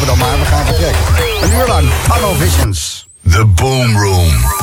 We gaan vertrekken. Een uur lang. Tunnel Visions. The Boom Room.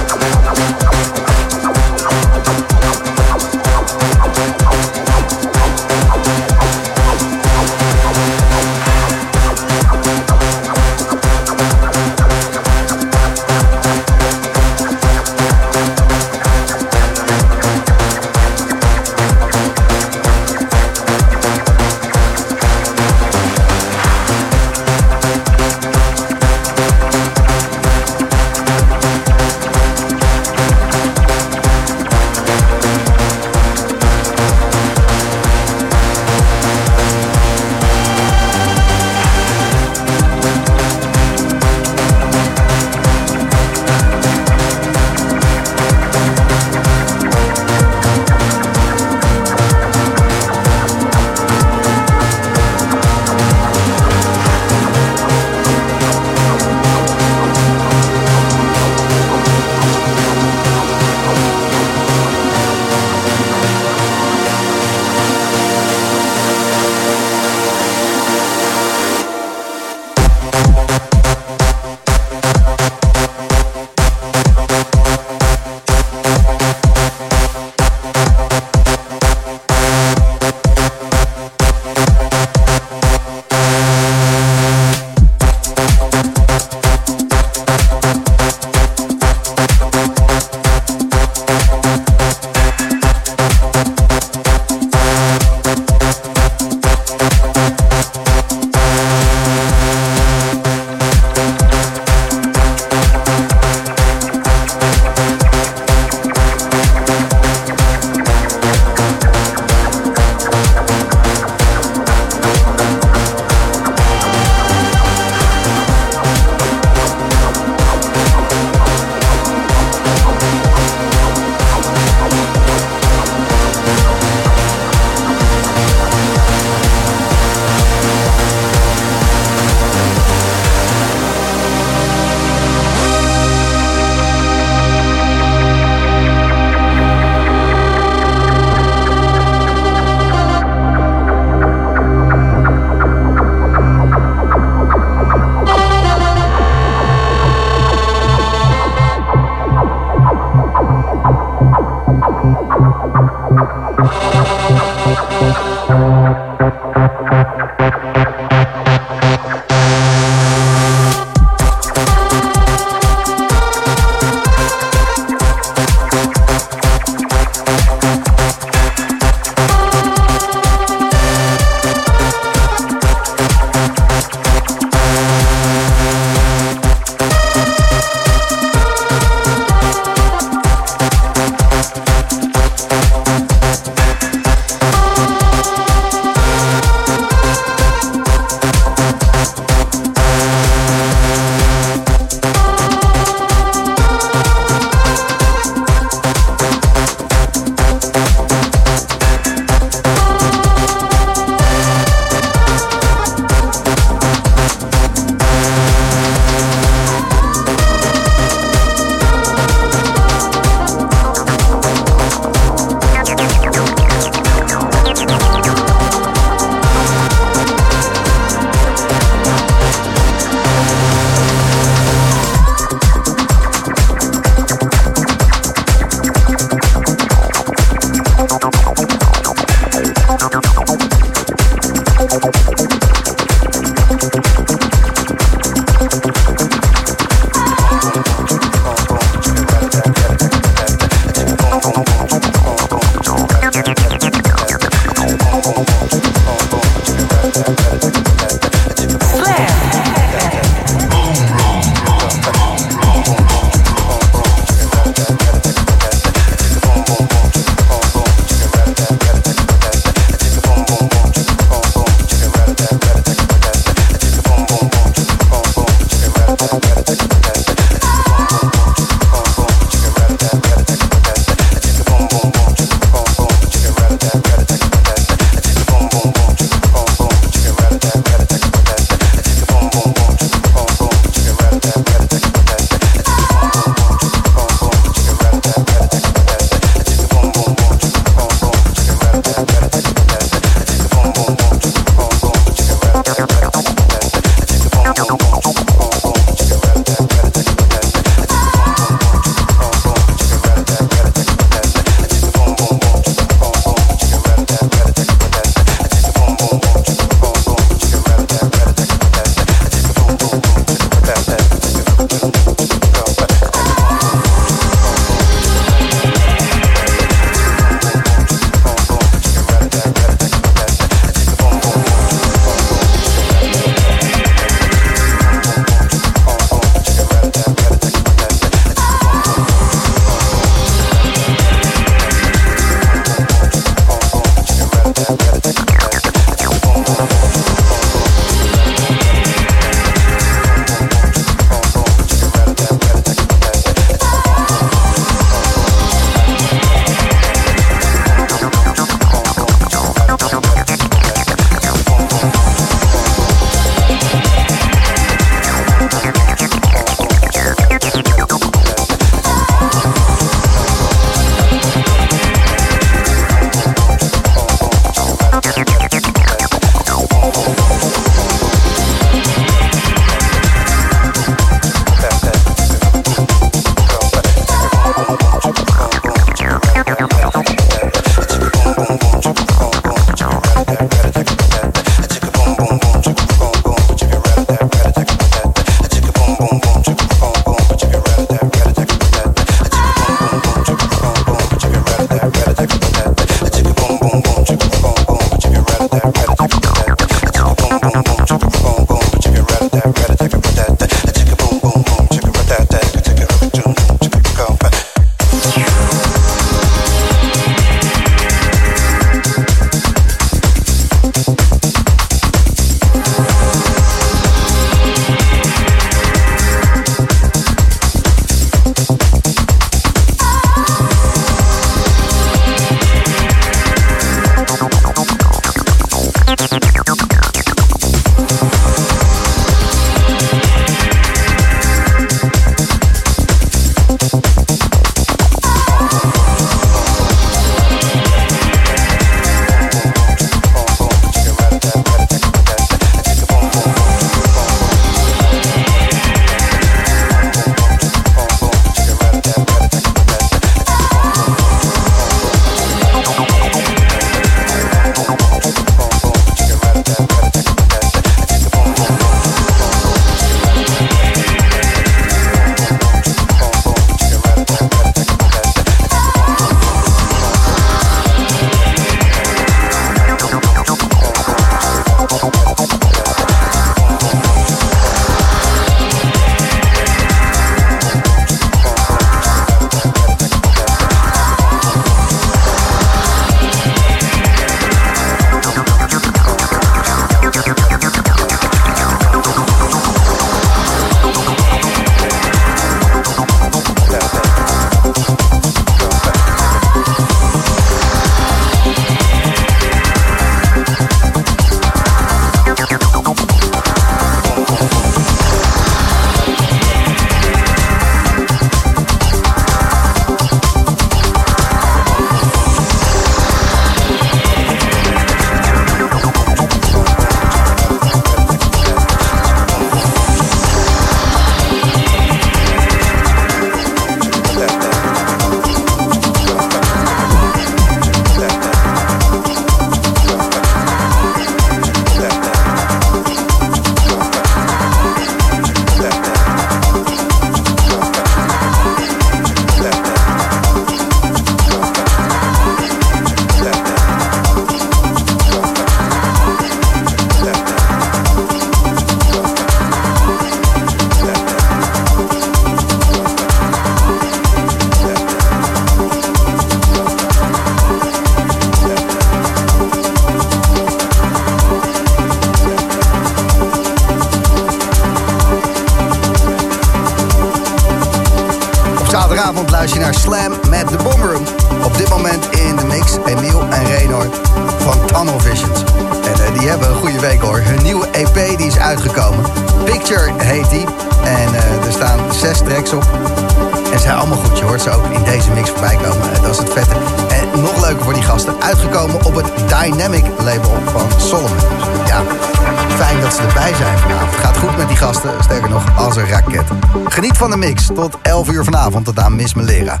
mix tot 11 uur vanavond. Tot aan Miss Melera.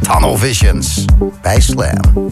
Tunnel Visions bij Slam.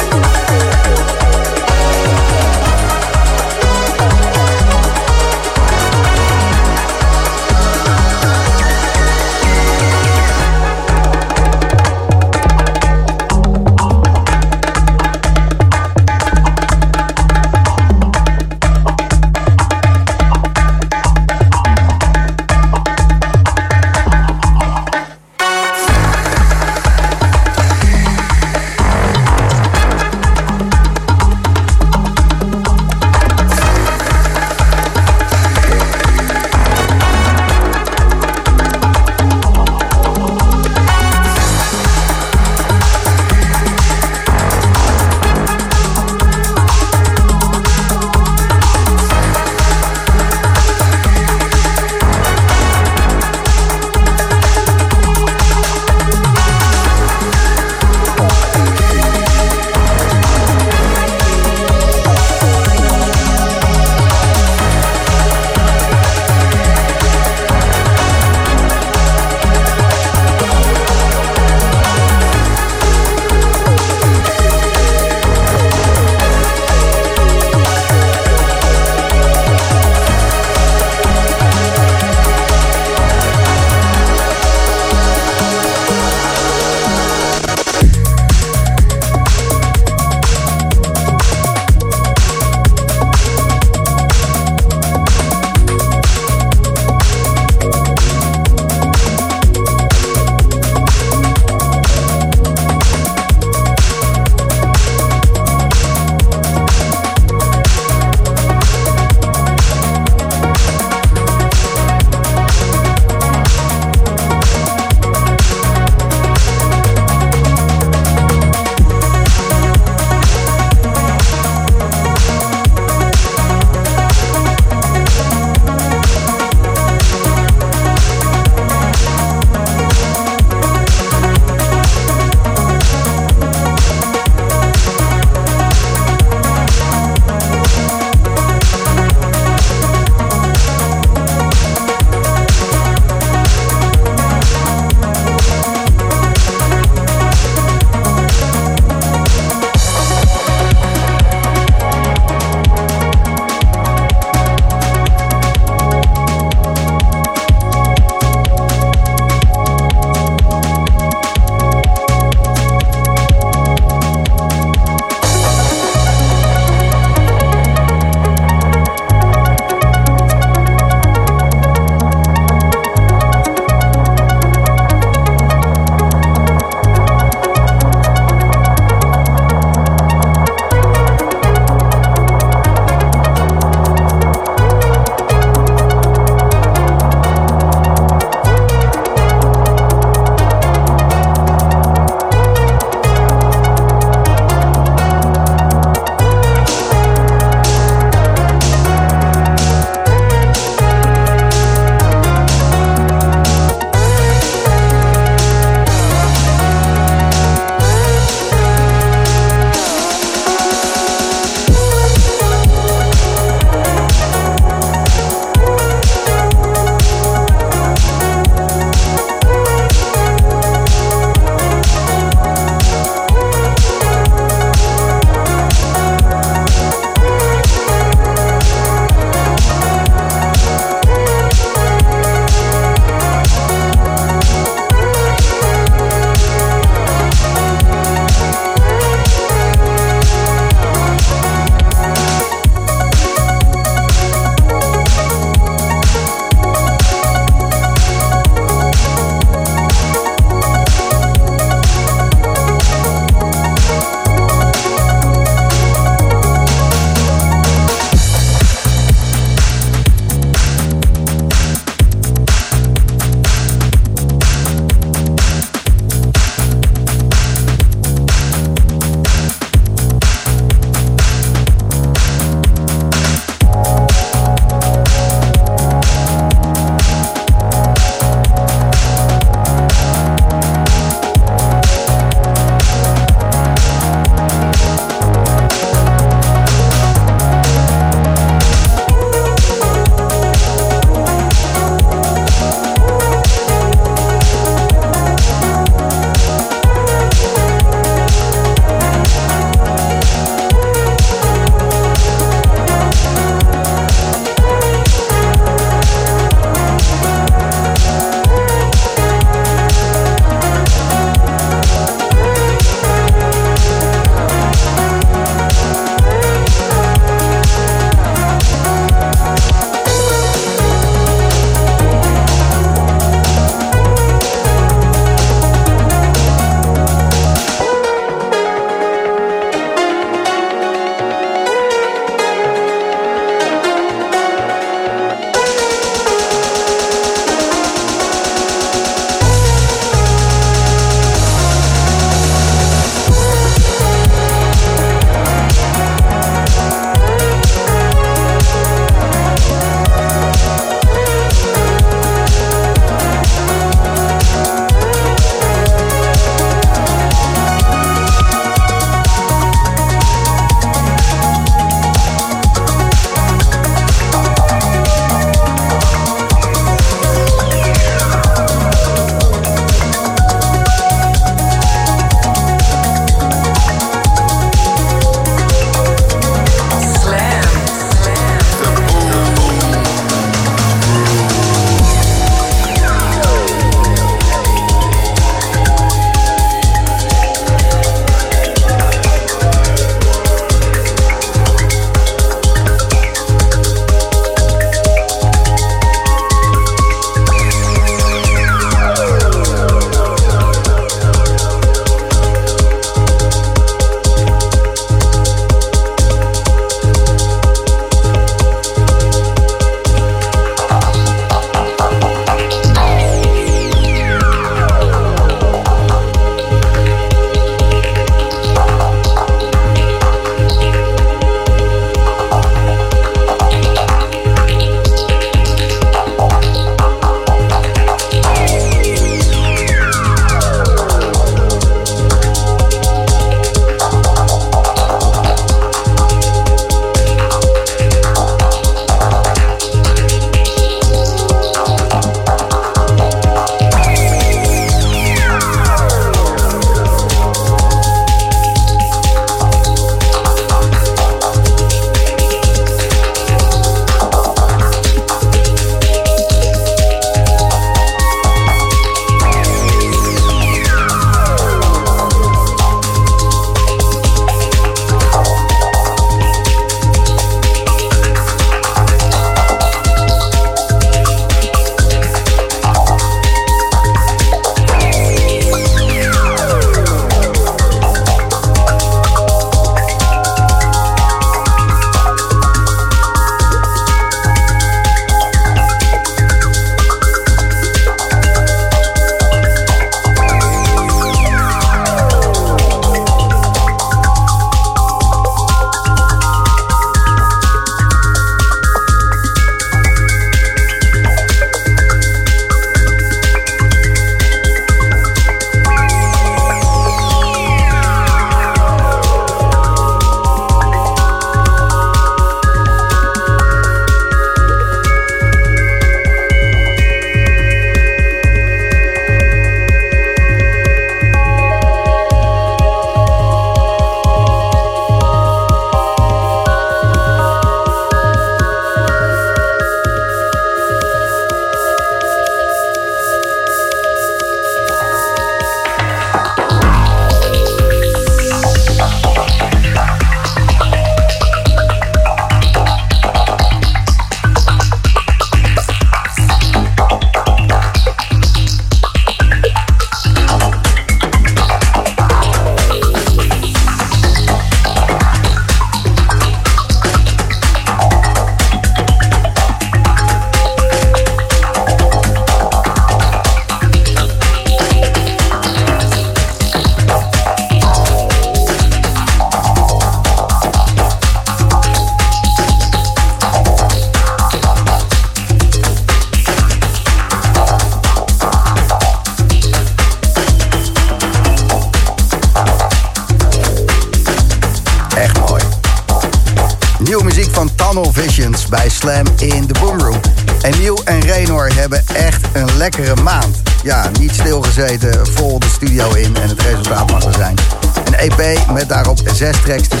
Zes tracks die